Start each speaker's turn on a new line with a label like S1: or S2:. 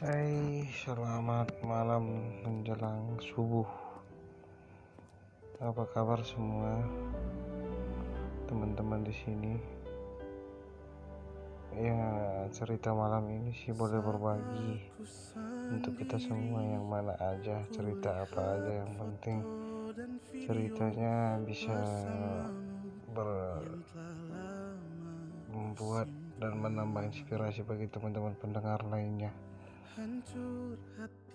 S1: Hai, selamat malam menjelang subuh. Apa kabar semua teman-teman di sini? Ya, cerita malam ini sih boleh berbagi untuk kita semua yang mana aja, cerita apa aja yang penting ceritanya bisa ber membuat dan menambah inspirasi bagi teman-teman pendengar lainnya.
S2: Hancur hati